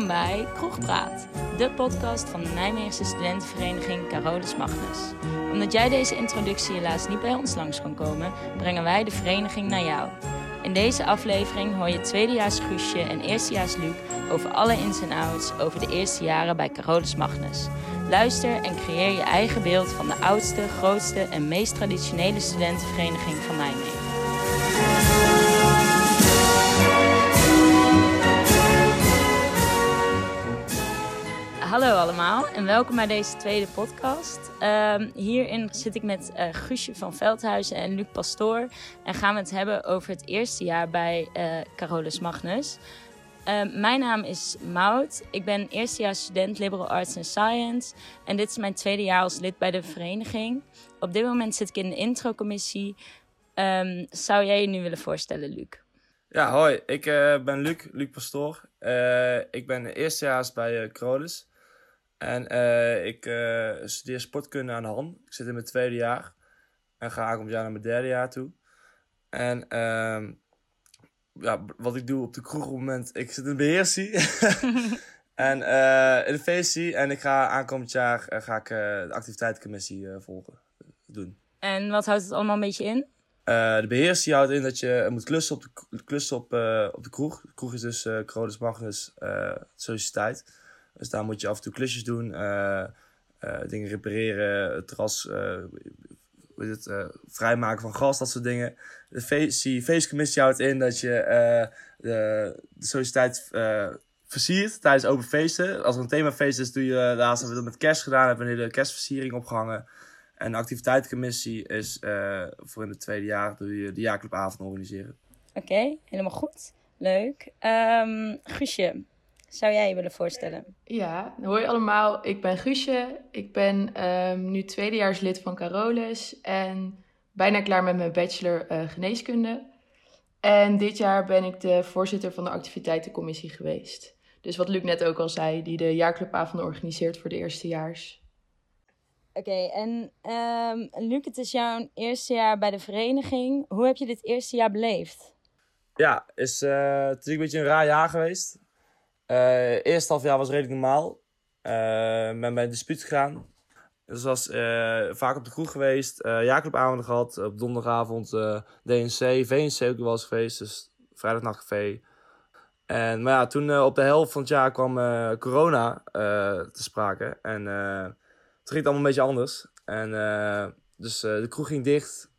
Welkom bij Kroegpraat, de podcast van de Nijmeegse studentenvereniging Carolus Magnus. Omdat jij deze introductie helaas niet bij ons langs kan komen, brengen wij de vereniging naar jou. In deze aflevering hoor je tweedejaars Guusje en eerstejaars Luc over alle ins en outs over de eerste jaren bij Carolus Magnus. Luister en creëer je eigen beeld van de oudste, grootste en meest traditionele studentenvereniging van Nijmegen. Hallo allemaal en welkom bij deze tweede podcast. Ehm, hierin zit ik met uh, Guusje van Veldhuizen en Luc Pastoor en gaan we het hebben over het eerste jaar bij uh, Carolus Magnus. Ehm, mijn naam is Maud. Ik ben eerstejaars student Liberal Arts and Science. En dit is mijn tweede jaar als lid bij de vereniging. Op dit moment zit ik in de introcommissie. Um, zou jij je nu willen voorstellen, Luc? Ja, hoi. Ik uh, ben Luc, Luc Pastoor. Ik ben eerstejaars bij Carolus. En ik studeer sportkunde aan de hand. Ik zit in mijn tweede jaar. En ga aankomend jaar naar mijn derde jaar toe. En ehm, ja, wat ik doe op de kroeg op het moment, ik zit in de beheersie. en uh, in de feestie. En ik ga aankomend jaar ga ik, de activiteitencommissie volgen, doen. En wat houdt het allemaal een beetje in? de beheersie houdt in dat je moet klussen op de, klussen op, op de kroeg. De kroeg is dus Crodus Magnus Sociëteit. Dus daar moet je af en toe klusjes doen. dingen repareren, het terras het, uh, vrijmaken van gas, dat soort dingen. De feest, feestcommissie houdt in dat je de, de sociëteit versiert tijdens open feesten. Als er een themafeest is, doe je, laatst hebben we dat met kerst gedaan, hebben we een hele kerstversiering opgehangen. En de activiteitencommissie is voor in het tweede jaar, doe je de jaarclubavond organiseren. Oké, helemaal goed. Leuk. Um, zou jij je willen voorstellen? Ja, hoi allemaal. Ik ben Guusje. Ik ben um, nu tweedejaars lid van Carolus en bijna klaar met mijn bachelor uh, geneeskunde. En dit jaar ben ik de voorzitter van de activiteitencommissie geweest. Dus wat Luc net ook al zei, die de jaarclubavond organiseert voor de eerstejaars. Oké, okay, en um, Luc, het is jouw eerste jaar bij de vereniging. Hoe heb je dit eerste jaar beleefd? Ja, is, uh, het is een beetje een raar jaar geweest. Uh, eerste half jaar was redelijk normaal. Uh, ben bij dispuut gegaan. Dus was uh, vaak op de kroeg geweest. Uh, gehad. Op donderdagavond DNC. VNC ook wel eens geweest. Dus vrijdagnachtcafé. En, maar ja, toen op de helft van het jaar kwam corona te sprake. En toen ging het allemaal een beetje anders. En dus de kroeg ging dicht.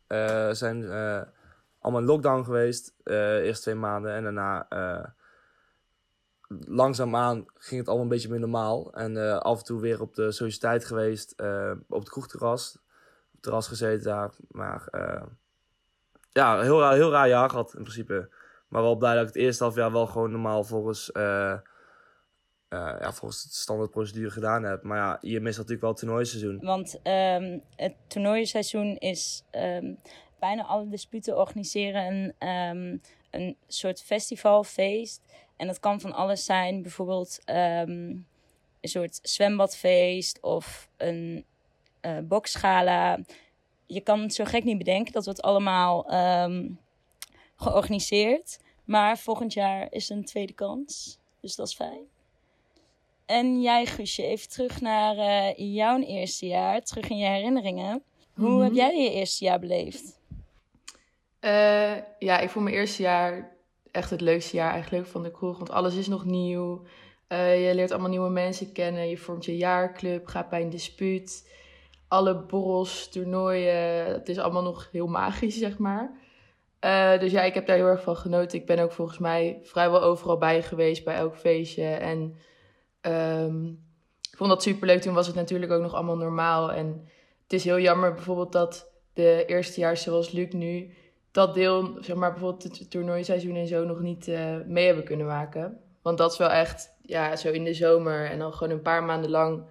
zijn allemaal in lockdown geweest. de eerste twee maanden. En daarna langzaamaan ging het allemaal een beetje meer normaal. En uh, af en toe weer op de sociëteit geweest, uh, op het kroegterras. Op het terras gezeten daar. Maar uh, ja, heel raar, heel raar jaar gehad in principe. Maar wel blij dat ik het eerste half jaar wel gewoon normaal volgens, ja, volgens de standaardprocedure gedaan heb. Maar ja, je mist natuurlijk wel het toernooiseizoen. Want um, het toernooiseizoen is... Um, bijna alle disputen organiseren een, um, een soort festivalfeest. En dat kan van alles zijn. Bijvoorbeeld um, een soort zwembadfeest of een uh, boksgala. Je kan het zo gek niet bedenken. Dat wordt allemaal um, georganiseerd. Maar volgend jaar is een tweede kans. Dus dat is fijn. En jij, Guusje, even terug naar uh, jouw eerste jaar. Terug in je herinneringen. Hoe mm -hmm. heb jij je eerste jaar beleefd? Uh, ja, ik vond mijn eerste jaar echt het leukste jaar eigenlijk van de kroeg. Want alles is nog nieuw. Uh, je leert allemaal nieuwe mensen kennen. Je vormt je jaarclub, gaat bij een dispuut. Alle borrels, toernooien. Het is allemaal nog heel magisch, zeg maar. Uh, dus ja, ik heb daar heel erg van genoten. Ik ben ook volgens mij vrijwel overal bij geweest, bij elk feestje. En um, ik vond dat superleuk. Toen was het natuurlijk ook nog allemaal normaal. En het is heel jammer bijvoorbeeld dat de eerstejaars zoals Luc nu dat deel, zeg maar bijvoorbeeld het toernooiseizoen en zo, nog niet uh, mee hebben kunnen maken. Want dat is wel echt, ja, zo in de zomer en dan gewoon een paar maanden lang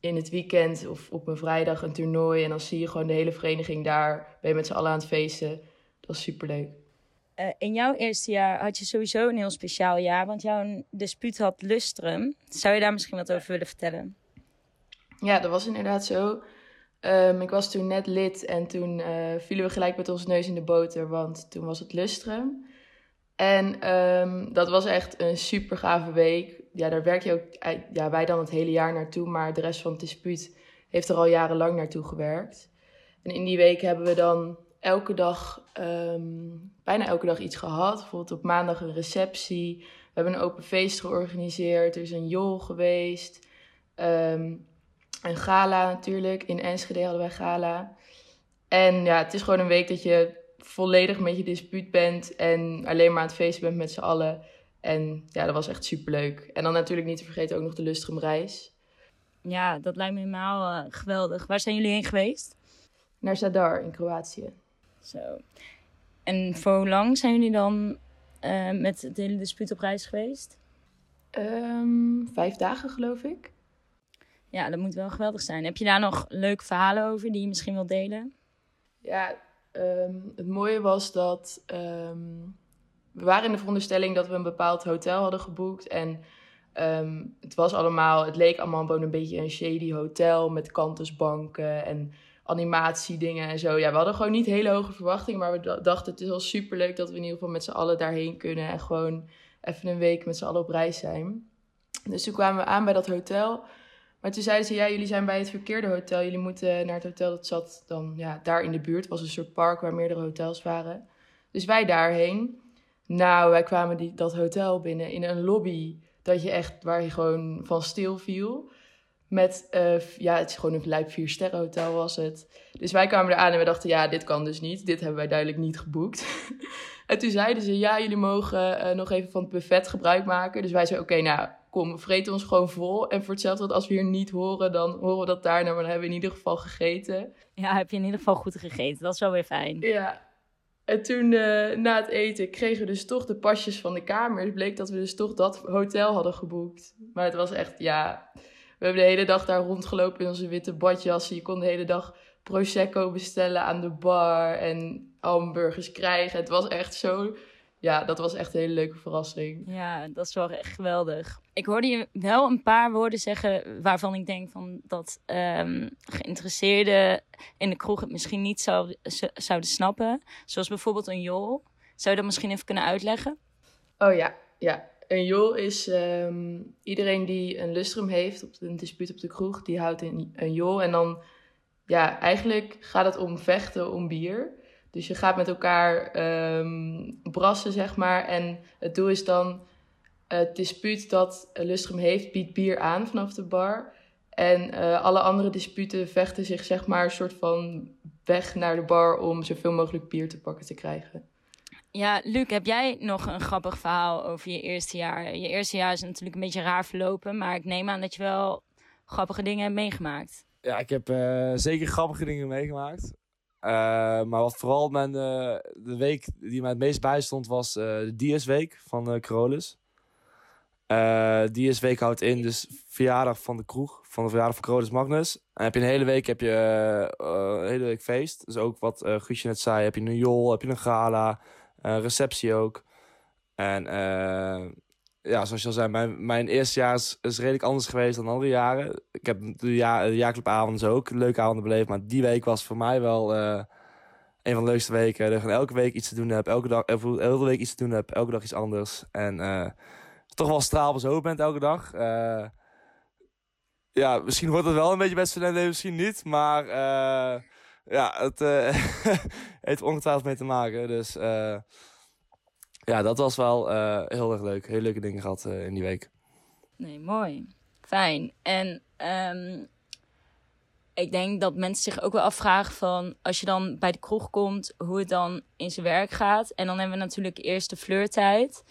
in het weekend of op een vrijdag een toernooi. En dan zie je gewoon de hele vereniging daar, ben je met z'n allen aan het feesten. Dat is superleuk. Uh, in jouw eerste jaar had je sowieso een heel speciaal jaar, want jouw dispuut had lustrum. Zou je daar misschien wat over willen vertellen? Ja, dat was inderdaad zo. Um, ik was toen net lid en toen uh, vielen we gelijk met ons neus in de boter, want toen was het lustrum. En um, dat was echt een super gave week. ja, daar werk je ook, ja, wij dan het hele jaar naartoe, maar de rest van het dispuut heeft er al jarenlang naartoe gewerkt. En in die week hebben we dan elke dag, ehm, bijna elke dag iets gehad. Bijvoorbeeld op maandag een receptie. We hebben een open feest georganiseerd. Er is een jol geweest. Um, een gala natuurlijk. In Enschede hadden wij gala. En ja, het is gewoon een week dat je volledig met je dispuut bent. En alleen maar aan het feesten bent met z'n allen. En ja, dat was echt superleuk. En dan natuurlijk niet te vergeten ook nog de Lustrum reis. Ja, dat lijkt me helemaal uh, geweldig. Waar zijn jullie heen geweest? Naar Zadar in Kroatië. Zo. En voor hoe lang zijn jullie dan uh, met het hele dispuut op reis geweest? Um, vijf dagen, geloof ik. Ja, dat moet wel geweldig zijn. Heb je daar nog leuke verhalen over die je misschien wilt delen? Ja, um, het mooie was dat um, we waren in de veronderstelling dat we een bepaald hotel hadden geboekt. En um, het was allemaal, het leek allemaal gewoon een beetje een shady hotel met kantusbanken en animatiedingen en zo. Ja, we hadden gewoon niet hele hoge verwachtingen, maar we dachten het is al superleuk dat we in ieder geval met z'n allen daarheen kunnen en gewoon even een week met z'n allen op reis zijn. Dus toen kwamen we aan bij dat hotel. Maar toen zeiden ze, ja, jullie zijn bij het verkeerde hotel. Jullie moeten naar het hotel dat zat dan ja, daar in de buurt. Het was een soort park waar meerdere hotels waren. Dus wij daarheen. Nou, wij kwamen die, dat hotel binnen in een lobby dat je echt, waar je gewoon van stil viel. Met, uh, ja, het is gewoon een lijp vier sterren hotel was het. Dus wij kwamen eraan en we dachten, ja, dit kan dus niet. Dit hebben wij duidelijk niet geboekt. en toen zeiden ze, ja, jullie mogen uh, nog even van het buffet gebruik maken. Dus wij zeiden, oké, nou, kom, we vreten ons gewoon vol. En voor hetzelfde als we hier niet horen, dan horen we dat daarna. Maar dan hebben we in ieder geval gegeten. Ja, heb je in ieder geval goed gegeten. Dat is wel weer fijn. Ja. En toen, uh, na het eten, kregen we dus toch de pasjes van de kamer. Het bleek dat we dus toch dat hotel hadden geboekt. Maar het was echt, ja... We hebben de hele dag daar rondgelopen in onze witte badjassen. Je kon de hele dag Prosecco bestellen aan de bar en hamburgers krijgen. Het was echt zo ja, dat was echt een hele leuke verrassing. Ja, dat is wel echt geweldig. Ik hoorde je wel een paar woorden zeggen waarvan ik denk van dat um, geïnteresseerden in de kroeg het misschien niet zou, zouden snappen. Zoals bijvoorbeeld een jol. Zou je dat misschien even kunnen uitleggen? Oh ja, ja. Een jol is um, iedereen die een lustrum heeft op een dispuut op de kroeg, die houdt een, een jol. En dan, ja, eigenlijk gaat het om vechten om bier. Dus je gaat met elkaar um, brassen, zeg maar. En het doel is dan het dispuut dat Lustrum heeft, biedt bier aan vanaf de bar. En uh, alle andere disputen vechten zich, zeg maar, een soort van weg naar de bar om zoveel mogelijk bier te pakken te krijgen. Ja, Luc, heb jij nog een grappig verhaal over je eerste jaar? Je eerste jaar is natuurlijk een beetje raar verlopen, maar ik neem aan dat je wel grappige dingen hebt meegemaakt. Ja, ik heb uh, zeker grappige dingen meegemaakt. Uh, maar wat vooral mijn, uh, de week die mij het meest bijstond was uh, de DS-week van Carolus. DS-week houdt in dus verjaardag van de kroeg, van de verjaardag van Carolus Magnus. En heb je een hele week, heb je een hele week feest. Dus ook wat Guusje net zei, heb je een jol, heb je een gala, receptie ook. En ja, zoals je al zei, mijn, mijn eerste jaar is, is, redelijk anders geweest dan andere jaren. Ik heb de, ja, de jaarclubavonden ook leuke avonden beleefd. Maar die week was voor mij wel uh, een van de leukste weken. Dat ik elke week iets te doen heb. Elke, dag, elke week iets te doen heb. Elke dag iets anders. En uh, toch wel straal zo bent elke dag. Uh, ja, misschien wordt het wel een beetje best studenten, misschien niet. Maar ja, het heeft ongetwijfeld mee te maken. Dus ja, dat was wel uh, heel erg leuk. Heel leuke dingen gehad uh, in die week. Nee, mooi. Fijn. En um, ik denk dat mensen zich ook wel afvragen van... als je dan bij de kroeg komt, hoe het dan in zijn werk gaat. En dan hebben we natuurlijk eerst de flirttijd.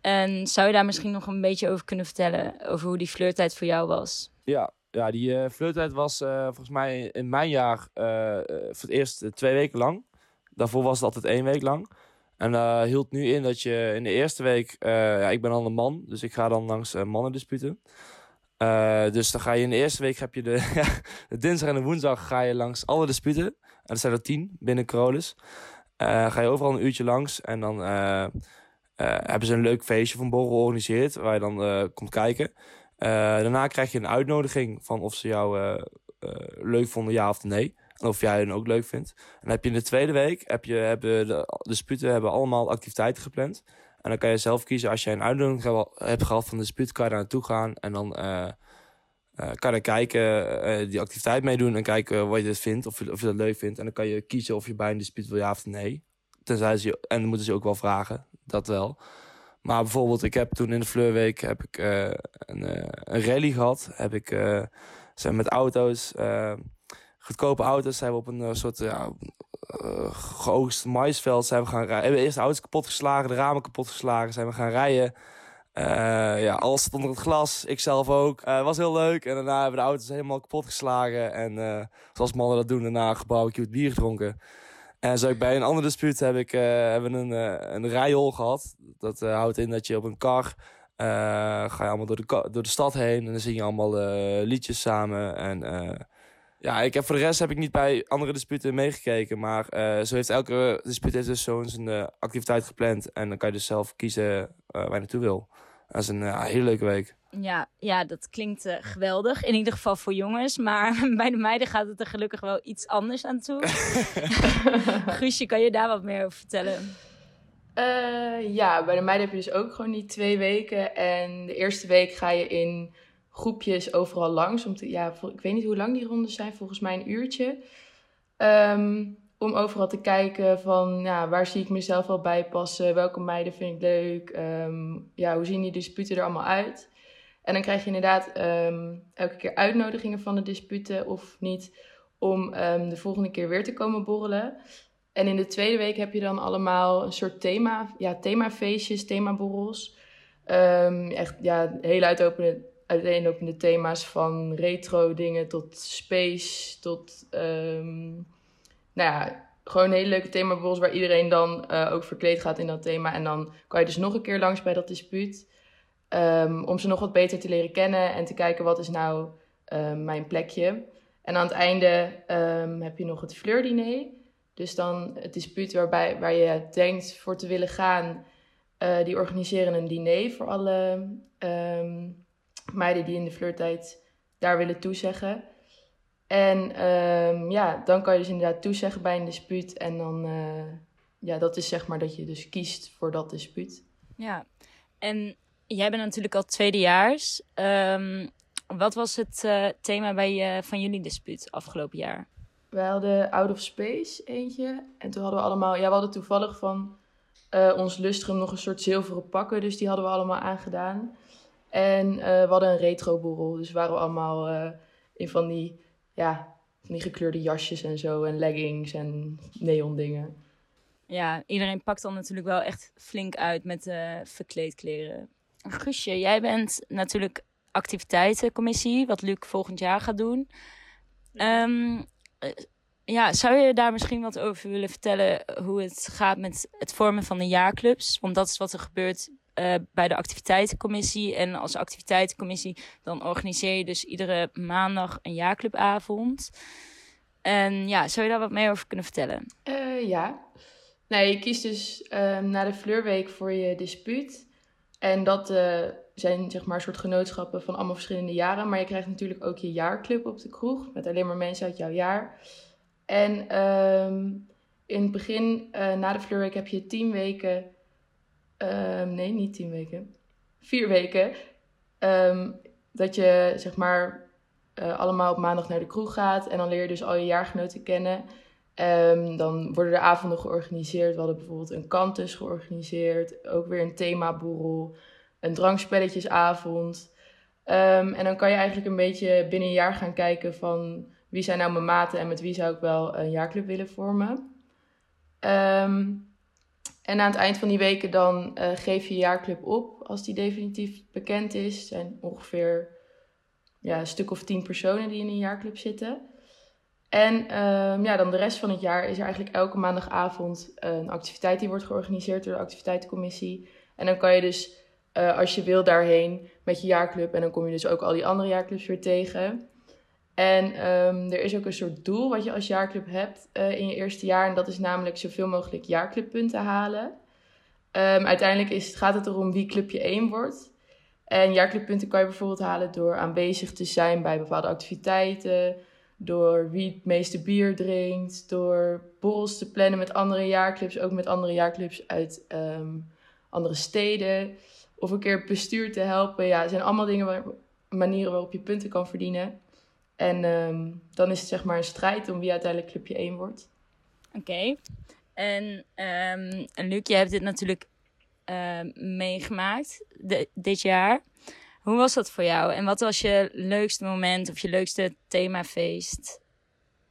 En zou je daar misschien nog een beetje over kunnen vertellen... over hoe die flirttijd voor jou was? Ja, ja die uh, flirttijd was volgens mij in mijn jaar voor het eerst twee weken lang. Daarvoor was het altijd één week lang. En dat uh, hield nu in dat je in de eerste week, uh, ja, ik ben dan een man, dus ik ga dan langs uh, mannendisputen. dus dan ga je in de eerste week, heb je de, de, dinsdag en de woensdag ga je langs alle disputen. En dat zijn er tien binnen Carolus. ga je overal een uurtje langs en dan hebben ze een leuk feestje van borrel georganiseerd waar je dan komt kijken. daarna krijg je een uitnodiging van of ze jou leuk vonden, ja of nee. Of jij hen ook leuk vindt. En dan heb je in de tweede week, heb je, hebben de disputen hebben allemaal activiteiten gepland. En dan kan je zelf kiezen, als je een uitnodiging hebt gehad van de dispuut, kan je daar naartoe gaan. En dan uh, kan je kijken, die activiteit meedoen en kijken wat je het vindt, of je, of je dat leuk vindt. En dan kan je kiezen of je bij een dispuut wil ja of nee. Tenzij ze, en dan moeten ze ook wel vragen, dat wel. Maar bijvoorbeeld, ik heb toen in de Fleurweek heb ik, een, een rally gehad. Heb ik zijn met auto's goedkope auto's zijn we op een soort ja, uh, geoogst maisveld zijn we gaan rijden. Hebben eerst de auto's kapot geslagen, de ramen kapot geslagen, zijn we gaan rijden. Uh, ja, alles stond onder het glas. Ik zelf ook. Het was heel leuk. En daarna hebben we de auto's helemaal kapot geslagen. En zoals mannen dat doen, daarna het bier gedronken. En zo bij een andere dispuut heb ik, hebben een, een rijhol gehad. Dat houdt in dat je op een kar ga je allemaal door de, door de stad heen. En dan zing je allemaal liedjes samen. En ja, ik heb voor de rest heb ik niet bij andere disputen meegekeken. Maar uh, zo heeft elke dispuut heeft dus zo'n zijn uh, activiteit gepland. En dan kan je dus zelf kiezen uh, waar je naartoe wil. Dat is een hele leuke week. Ja, ja dat klinkt geweldig. In ieder geval voor jongens. Maar bij de meiden gaat het er gelukkig wel iets anders aan toe. Guusje, kan je daar wat meer over vertellen? ja, bij de meiden heb je dus ook gewoon die twee weken. En de eerste week ga je in groepjes overal langs. Om te, ja, ik weet niet hoe lang die rondes zijn, volgens mij een uurtje. Ehm, om overal te kijken van ja, waar zie ik mezelf wel bij passen, welke meiden vind ik leuk, ehm, ja, hoe zien die disputen er allemaal uit. En dan krijg je inderdaad ehm, elke keer uitnodigingen van de disputen of niet, om de volgende keer weer te komen borrelen. En in de tweede week heb je dan allemaal een soort thema, ja, themafeestjes, themaborrels. echt ja, heel uitopende uiteenlopende thema's van retro dingen tot space, tot um, nou ja, gewoon hele leuke themaborrels waar iedereen dan uh, ook verkleed gaat in dat thema. En dan kan je dus nog een keer langs bij dat dispuut um, om ze nog wat beter te leren kennen en te kijken wat is nou uh, mijn plekje. En aan het einde um, heb je nog het fleurdiner. Dus dan het dispuut waarbij, waar je denkt voor te willen gaan. Uh, die organiseren een diner voor alle meiden die in de flirttijd daar willen toezeggen. En um, ja, dan kan je dus inderdaad toezeggen bij een dispuut. En dan, uh, ja, dat is zeg maar dat je dus kiest voor dat dispuut. Ja, en jij bent natuurlijk al tweedejaars. Um, wat was het uh, thema bij, uh, van jullie dispuut afgelopen jaar? We hadden Out of Space eentje. En toen hadden we allemaal... Ja, we hadden toevallig van ons lustrum nog een soort zilveren pakken. Dus die hadden we allemaal aangedaan. En uh, we hadden een retro-borrel. Dus waren we allemaal uh, in van die, ja, van die gekleurde jasjes en zo. En leggings en neon dingen. Ja, iedereen pakt dan natuurlijk wel echt flink uit met uh, verkleedkleren. Guusje, jij bent natuurlijk activiteitencommissie, wat Luc volgend jaar gaat doen. Um, ja, zou je daar misschien wat over willen vertellen hoe het gaat met het vormen van de jaarclubs? Want dat is wat er gebeurt uh, bij de activiteitencommissie. En als activiteitencommissie dan organiseer je dus iedere maandag een jaarclubavond. En ja, zou je daar wat meer over kunnen vertellen? Uh, ja. Nee, je kiest dus uh, na de Fleurweek voor je dispuut. En dat uh, zijn zeg maar een soort genootschappen van allemaal verschillende jaren. Maar je krijgt natuurlijk ook je jaarclub op de kroeg. Met alleen maar mensen uit jouw jaar. En um, in het begin, na de Fleurweek, heb je tien weken Um, nee, niet tien weken. Vier weken. Um, dat je zeg maar uh, allemaal op maandag naar de kroeg gaat. En dan leer je dus al je jaargenoten kennen. Um, dan worden er avonden georganiseerd. We hadden bijvoorbeeld een kantus georganiseerd. Ook weer een themaboerel. Een drankspelletjesavond. Um, en dan kan je eigenlijk een beetje binnen een jaar gaan kijken van... wie zijn nou mijn maten en met wie zou ik wel een jaarclub willen vormen. Um, en aan het eind van die weken dan uh, geef je jaarclub op als die definitief bekend is. Er zijn ongeveer ja, een stuk of tien personen die in een jaarclub zitten. En um, ja, dan de rest van het jaar is er eigenlijk elke maandagavond een activiteit die wordt georganiseerd door de activiteitencommissie. En dan kan je dus, uh, als je wil, daarheen met je jaarclub. En dan kom je dus ook al die andere jaarclubs weer tegen. En um, er is ook een soort doel wat je als jaarclub hebt uh, in je eerste jaar. En dat is namelijk zoveel mogelijk jaarclubpunten halen. Um, uiteindelijk is, gaat het erom wie clubje 1 wordt. En jaarclubpunten kan je bijvoorbeeld halen door aanwezig te zijn bij bepaalde activiteiten. Door wie het meeste bier drinkt. Door borrels te plannen met andere jaarclubs. Ook met andere jaarclubs uit um, andere steden. Of een keer bestuur te helpen. Ja, het zijn allemaal dingen waar, manieren waarop je punten kan verdienen. En ehm, dan is het zeg maar een strijd om wie uiteindelijk clubje 1 wordt. Oké. En, um, en Luc, je hebt dit natuurlijk uh, meegemaakt dit jaar. Hoe was dat voor jou? En wat was je leukste moment of je leukste themafeest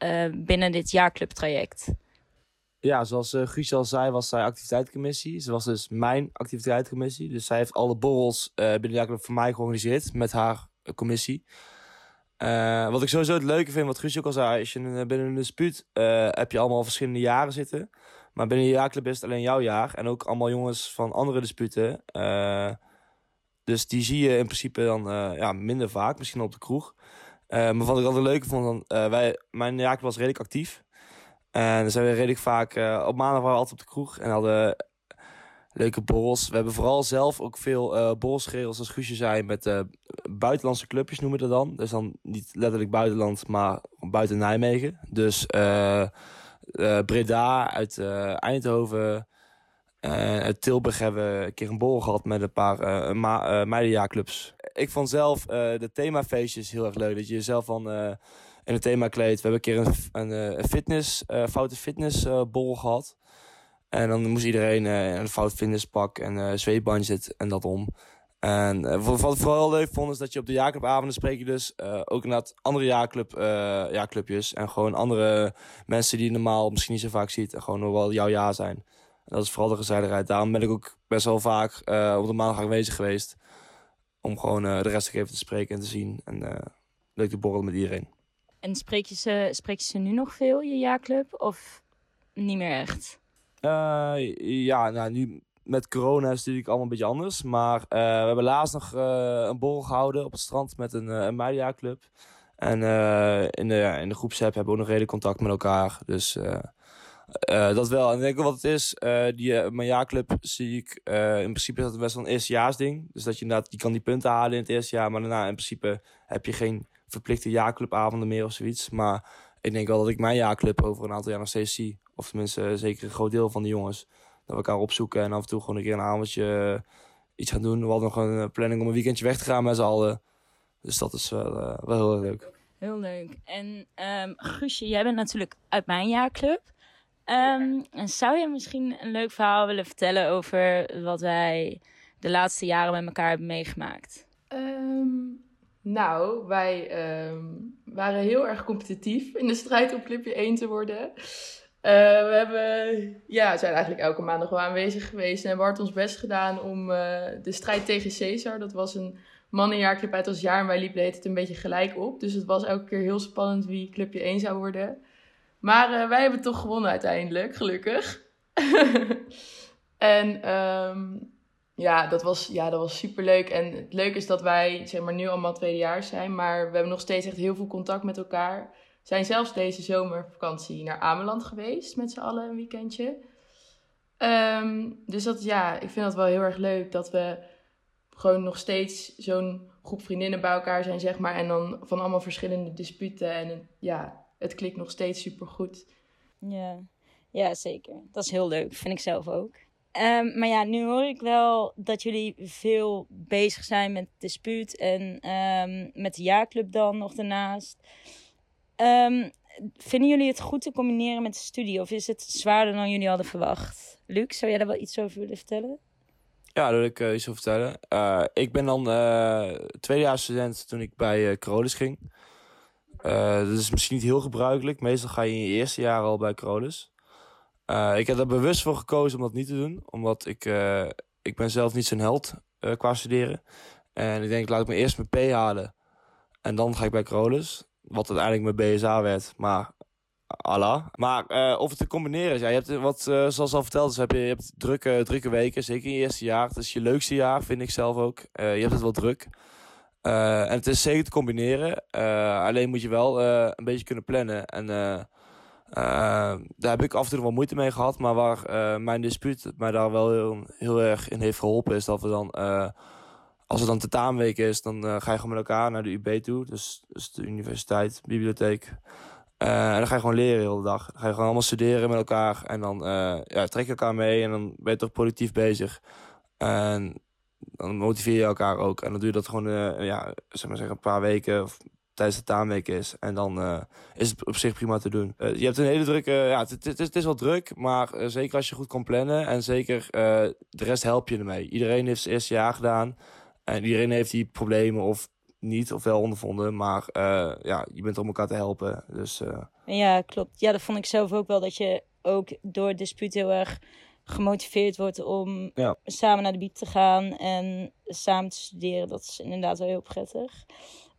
uh, binnen dit jaarclubtraject? Ja, zoals uh, Guus al zei, was zij activiteitscommissie. Ze was dus mijn activiteitscommissie. Dus zij heeft alle borrels uh, binnen de jaarclub voor mij georganiseerd met haar commissie. Uh, wat ik sowieso het leuke vind, wat Guus ook al zei, als je binnen een dispuut uh, heb je allemaal verschillende jaren zitten. Maar binnen je jaarclub is het alleen jouw jaar. En ook allemaal jongens van andere disputen. Dus die zie je in principe dan ja, minder vaak, misschien op de kroeg. maar wat ik altijd leuk vond, dan, wij, mijn jaarclub was redelijk actief. En dan zijn we redelijk vaak, op maandag waren we altijd op de kroeg. En hadden leuke borrels. We hebben vooral zelf ook veel uh, borrels geregeld, zoals Guusje zei, met uh, buitenlandse clubjes noemen we dat dan. Dus dan niet letterlijk buitenland, maar buiten Nijmegen. Dus uh, Breda, uit Eindhoven, uit Tilburg hebben we een keer een borrel gehad met een paar meidenjaarclubs. Ik vond zelf de themafeestjes heel erg leuk, dat je jezelf van in het thema kleedt. We hebben een keer een, een, fitness, foute fitnessborrel gehad. En dan moest iedereen uh, een fout fitnesspak en uh, zweetbandje en dat om. En uh, wat ik vooral leuk vond is dat je op de jaarclubavonden spreek je dus uh, ook inderdaad andere jaarclub, jaarclubjes. En gewoon andere mensen die je normaal misschien niet zo vaak ziet. En gewoon wel jouw jaar zijn. En dat is vooral de gezelligheid. Daarom ben ik ook best wel vaak op de maandag aanwezig geweest. Om gewoon de rest even te spreken en te zien. En leuk te borrelen met iedereen. En spreek je, ze, spreek je ze nu nog veel, je jaarclub? Of niet meer echt? Uh, ja, nou, nu met corona is het natuurlijk allemaal een beetje anders. Maar uh, we hebben laatst nog uh, een borrel gehouden op het strand met een, een meidenjaarclub. En in, de, in de groepsapp hebben we ook nog redelijk contact met elkaar. Dus dat wel. En ik denk wat het is, die, mijn jaarclub zie ik, in principe is dat best wel een eerstejaarsding. Dus dat je inderdaad, je kan die punten halen in het eerste jaar. Maar daarna in principe heb je geen verplichte jaarclubavonden meer of zoiets. Maar ik denk wel dat ik mijn jaarclub over een aantal jaar nog steeds zie. Of tenminste, zeker een groot deel van de jongens. Dat we elkaar opzoeken en af en toe gewoon een keer een avondje eh, iets gaan doen. We hadden nog een eh, planning om een weekendje weg te gaan met z'n allen. Dus dat is wel, uh, wel heel leuk. Heel leuk. En um, Guusje, jij bent natuurlijk uit mijn jaarclub. Um, en zou je misschien een leuk verhaal willen vertellen over wat wij de laatste jaren met elkaar hebben meegemaakt? Um, nou, wij waren heel erg competitief in de strijd om clubje 1 te worden. Uh, we hebben, ja, zijn eigenlijk elke maandag wel aanwezig geweest en hebben hard ons best gedaan om uh, de strijd tegen Caesar. Dat was een mannenjaarclub uit ons jaar en wij liepen het een beetje gelijk op. Dus het was elke keer heel spannend wie clubje 1 zou worden. Maar uh, wij hebben toch gewonnen uiteindelijk, gelukkig. en um, ja, dat was, ja, dat was super leuk. En het leuke is dat wij zeg maar, nu allemaal tweedejaars zijn, maar we hebben nog steeds echt heel veel contact met elkaar zijn zelfs deze zomervakantie naar Ameland geweest met z'n allen een weekendje. Um, dus dat, ja, ik vind dat wel heel erg leuk dat we gewoon nog steeds zo'n groep vriendinnen bij elkaar zijn, zeg maar. En dan van allemaal verschillende disputen. En ja, het klikt nog steeds super goed. Ja. ja, zeker. Dat is heel leuk, vind ik zelf ook. Um, maar ja, nu hoor ik wel dat jullie veel bezig zijn met dispuut en um, met de jaarclub dan nog daarnaast. Um, vinden jullie het goed te combineren met de studie? Of is het zwaarder dan jullie hadden verwacht? Luc, zou jij daar wel iets over willen vertellen? Ja, daar wil ik uh, iets over vertellen. Uh, ik ben dan uh, tweedejaars student toen ik bij uh, ging. dat is misschien niet heel gebruikelijk. Meestal ga je in je eerste jaar al bij Carolus. ik heb er bewust voor gekozen om dat niet te doen. Omdat ik, ik ben zelf niet zo'n held qua studeren. En ik denk, laat ik me eerst mijn P halen. En dan ga ik bij Carolus. Wat uiteindelijk mijn BSA werd. Maar Allah. Maar uh, of het te combineren is. Ja, je hebt wat, uh, zoals al verteld, dus heb je, hebt drukke, drukke weken. Zeker in je eerste jaar. Het is je leukste jaar, vind ik zelf ook. Je hebt het wel druk. en het is zeker te combineren. alleen moet je wel een beetje kunnen plannen. En daar heb ik af en toe wel moeite mee gehad. Maar waar mijn dispuut mij daar wel heel, heel erg in heeft geholpen, is dat we dan als het dan tentamenweek is, dan uh, ga je gewoon met elkaar naar de UB toe. Dus, dus de universiteit, bibliotheek. Uh, en dan ga je gewoon leren de hele dag. Dan ga je gewoon allemaal studeren met elkaar. En dan uh, ja, trek je elkaar mee en dan ben je toch productief bezig. En dan motiveer je elkaar ook. En dan doe je dat gewoon, ja, zeg maar zeggen, een paar weken of tijdens de taanweek is. En dan is het op zich prima te doen. Je hebt een hele drukke, ja, het, het, het is wel druk, maar zeker als je goed kan plannen. En zeker de rest help je ermee. Iedereen heeft zijn eerste jaar gedaan. En iedereen heeft die problemen of niet, of wel ondervonden. Maar ja, je bent om elkaar te helpen. Dus, Ja, klopt. Ja, dat vond ik zelf ook wel. Dat je ook door het dispuut heel erg gemotiveerd wordt om ja. samen naar de biep te gaan en samen te studeren. Dat is inderdaad wel heel prettig.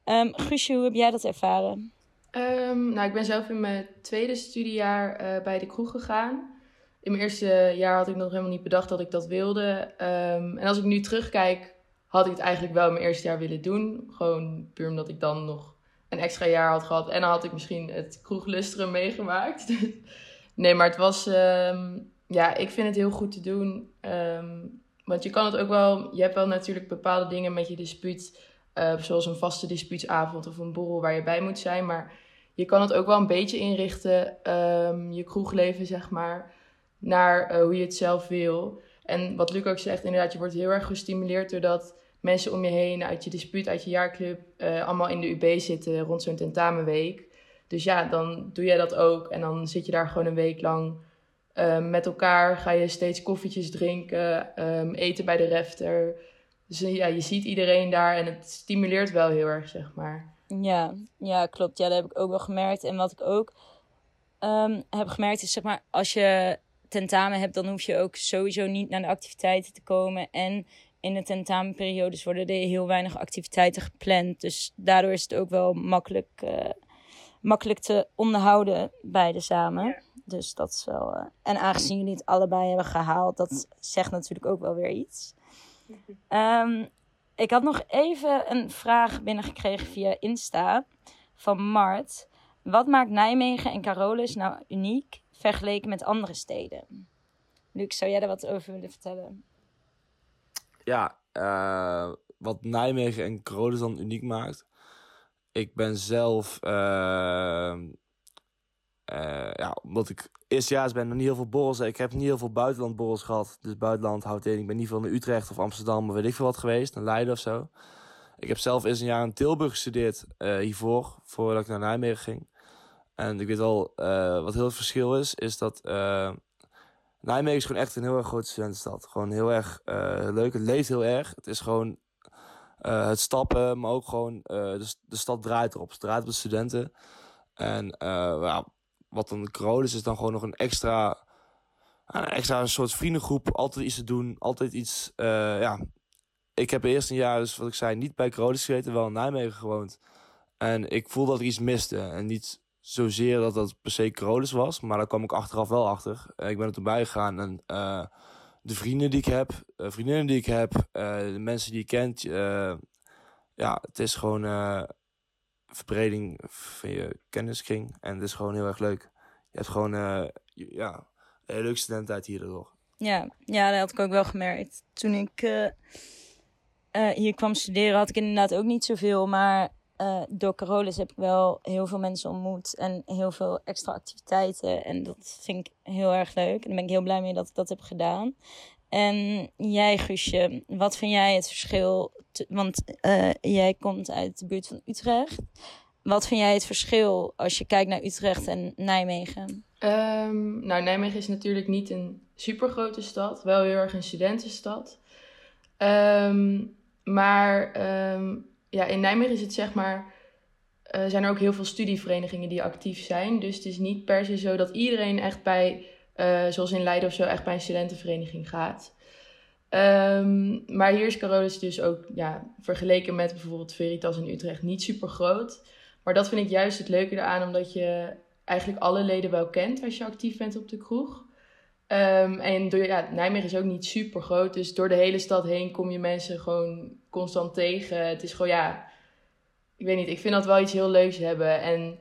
Um, Guusje, hoe heb jij dat ervaren? Um, nou, ik ben zelf in mijn tweede studiejaar uh, bij de kroeg gegaan. In mijn eerste jaar had ik nog helemaal niet bedacht dat ik dat wilde. Um, en als ik nu terugkijk, had ik het eigenlijk wel mijn eerste jaar willen doen. Gewoon puur omdat ik dan nog een extra jaar had gehad. En dan had ik misschien het kroeglusteren meegemaakt. nee, maar het was ja, ik vind het heel goed te doen. Ehm, want je kan het ook wel, je hebt wel natuurlijk bepaalde dingen met je dispuut. Uh, zoals een vaste dispuutsavond of een borrel waar je bij moet zijn. Maar je kan het ook wel een beetje inrichten, um, je kroegleven zeg maar, naar uh, hoe je het zelf wil. En wat Luc ook zegt, inderdaad, je wordt heel erg gestimuleerd doordat mensen om je heen uit je dispuut, uit je jaarclub, uh, allemaal in de UB zitten rond zo'n tentamenweek. Dus ja, dan doe jij dat ook en dan zit je daar gewoon een week lang Um, met elkaar ga je steeds koffietjes drinken, um, eten bij de refter. Dus ja, je ziet iedereen daar en het stimuleert wel heel erg, zeg maar. Ja, ja klopt. Ja, dat heb ik ook wel gemerkt. En wat ik ook um, heb gemerkt is, zeg maar, als je tentamen hebt, dan hoef je ook sowieso niet naar de activiteiten te komen. En in de tentamenperiodes worden er heel weinig activiteiten gepland. Dus daardoor is het ook wel makkelijk, uh, makkelijk te onderhouden beide samen. Ja. Dus dat is wel. Uh, en aangezien jullie het allebei hebben gehaald, dat zegt natuurlijk ook wel weer iets. Um, ik had nog even een vraag binnengekregen via Insta van Mart. Wat maakt Nijmegen en Carolus nou uniek vergeleken met andere steden? Luc, zou jij daar wat over willen vertellen? Ja, uh, wat Nijmegen en dan uniek maakt. Ik ben zelf uh, uh, ja, omdat ik eerstejaars ben, nog niet heel veel borrels. Ik heb niet heel veel buitenlandborrels gehad. Dus buitenland houdt in. Ik ben niet veel naar Utrecht of Amsterdam, of weet ik veel wat geweest. Naar Leiden of zo. Ik heb zelf eerst een jaar in Tilburg gestudeerd hiervoor. Voordat ik naar Nijmegen ging. En ik weet wel, uh, wat heel het verschil is, is dat Nijmegen is gewoon echt een heel erg grote studentenstad. Gewoon heel erg leuk. Het leeft heel erg. Het is gewoon het stappen, maar ook gewoon de, de stad draait erop. Het draait op de studenten. En wat dan de is, is dan gewoon nog een extra, een extra soort vriendengroep. Altijd iets te doen, altijd iets, uh, ja. Ik heb eerst een jaar, dus wat ik zei, niet bij Carolus gezeten, wel in Nijmegen gewoond. En ik voelde dat er iets miste. En niet zozeer dat dat per se Carolus was, maar daar kwam ik achteraf wel achter. ik ben er toen bij gegaan en uh, de vrienden die ik heb, uh, vriendinnen die ik heb, de mensen die je kent, ja, het is gewoon verbreding van je kenniskring. En het is gewoon heel erg leuk. Je hebt gewoon ja, een hele leuke studententijd hier door. Ja, ja, dat had ik ook wel gemerkt. Toen ik hier kwam studeren had ik inderdaad ook niet zoveel. Maar door Carolus heb ik wel heel veel mensen ontmoet. En heel veel extra activiteiten. En dat vind ik heel erg leuk. En daar ben ik heel blij mee dat ik dat heb gedaan. En jij, Guusje, wat vind jij het verschil? want uh, jij komt uit de buurt van Utrecht. Wat vind jij het verschil als je kijkt naar Utrecht en Nijmegen? Um, nou, Nijmegen is natuurlijk niet een supergrote stad. Wel heel erg een studentenstad. Um, maar um, ja, in Nijmegen is het zeg maar... Uh, zijn er ook heel veel studieverenigingen die actief zijn. Dus het is niet per se zo dat iedereen echt bij uh, zoals in Leiden of zo, echt bij een studentenvereniging gaat. Um, maar hier is Carolus dus ook ja, vergeleken met bijvoorbeeld Veritas in Utrecht niet super groot. Maar dat vind ik juist het leuke eraan, omdat je eigenlijk alle leden wel kent als je actief bent op de kroeg. Um, en door, ja, Nijmegen is ook niet super groot, dus door de hele stad heen kom je mensen gewoon constant tegen. Het is gewoon, ja, ik weet niet, ik vind dat wel iets heel leuks hebben. En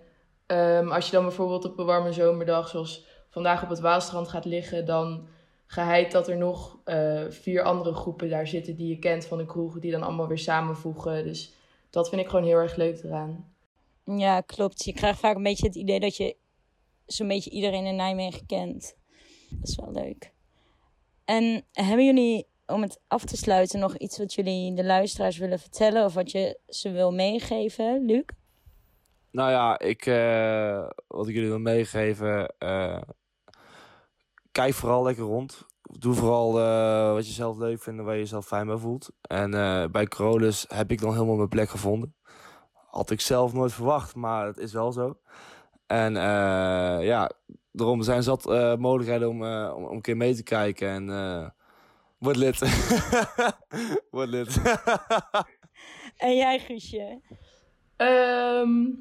um, als je dan bijvoorbeeld op een warme zomerdag, zoals vandaag op het Waalstrand gaat liggen, dan geheid dat er nog uh, vier andere groepen daar zitten die je kent van de kroeg, die dan allemaal weer samenvoegen. Dus dat vind ik gewoon heel erg leuk eraan. Ja, klopt. Je krijgt vaak een beetje het idee dat je zo'n beetje iedereen in Nijmegen kent. Dat is wel leuk. En hebben jullie om het af te sluiten, nog iets wat jullie de luisteraars willen vertellen of wat je ze wil meegeven, Luc? Nou ja, ik, uh, wat ik jullie wil meegeven, uh, kijk vooral lekker rond. Doe vooral uh, wat je zelf leuk vindt en waar je jezelf fijn bij voelt. En bij Carolus heb ik dan helemaal mijn plek gevonden. Had ik zelf nooit verwacht, maar het is wel zo. En ja, daarom zijn zat mogelijkheden om, om, om, een keer mee te kijken. En Word lid. Word lid. en jij, Guusje? Um,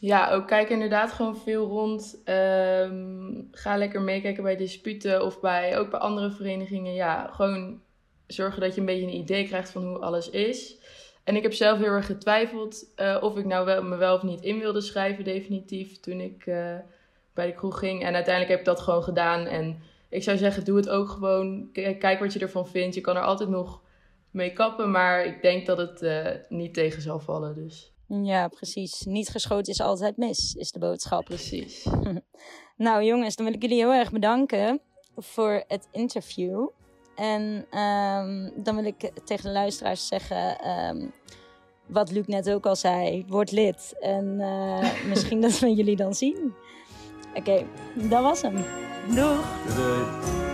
ja, ook kijk inderdaad gewoon veel rond. Um, ga lekker meekijken bij disputen of bij, ook bij andere verenigingen. Ja, gewoon zorgen dat je een beetje een idee krijgt van hoe alles is. En ik heb zelf heel erg getwijfeld uh, of ik nou wel, me wel of niet in wilde schrijven, definitief, toen ik uh, bij de kroeg ging. En uiteindelijk heb ik dat gewoon gedaan. En ik zou zeggen, doe het ook gewoon. Kijk wat je ervan vindt. Je kan er altijd nog mee kappen, maar ik denk dat het uh, niet tegen zal vallen. Dus. Ja, precies. Niet geschoten is altijd mis, is de boodschap. Precies. nou jongens, dan wil ik jullie heel erg bedanken voor het interview. En um, dan wil ik tegen de luisteraars zeggen, um, wat Luc net ook al zei, word lid. En uh, misschien dat we jullie dan zien. Oké, okay, dat was hem. Doeg! Doei!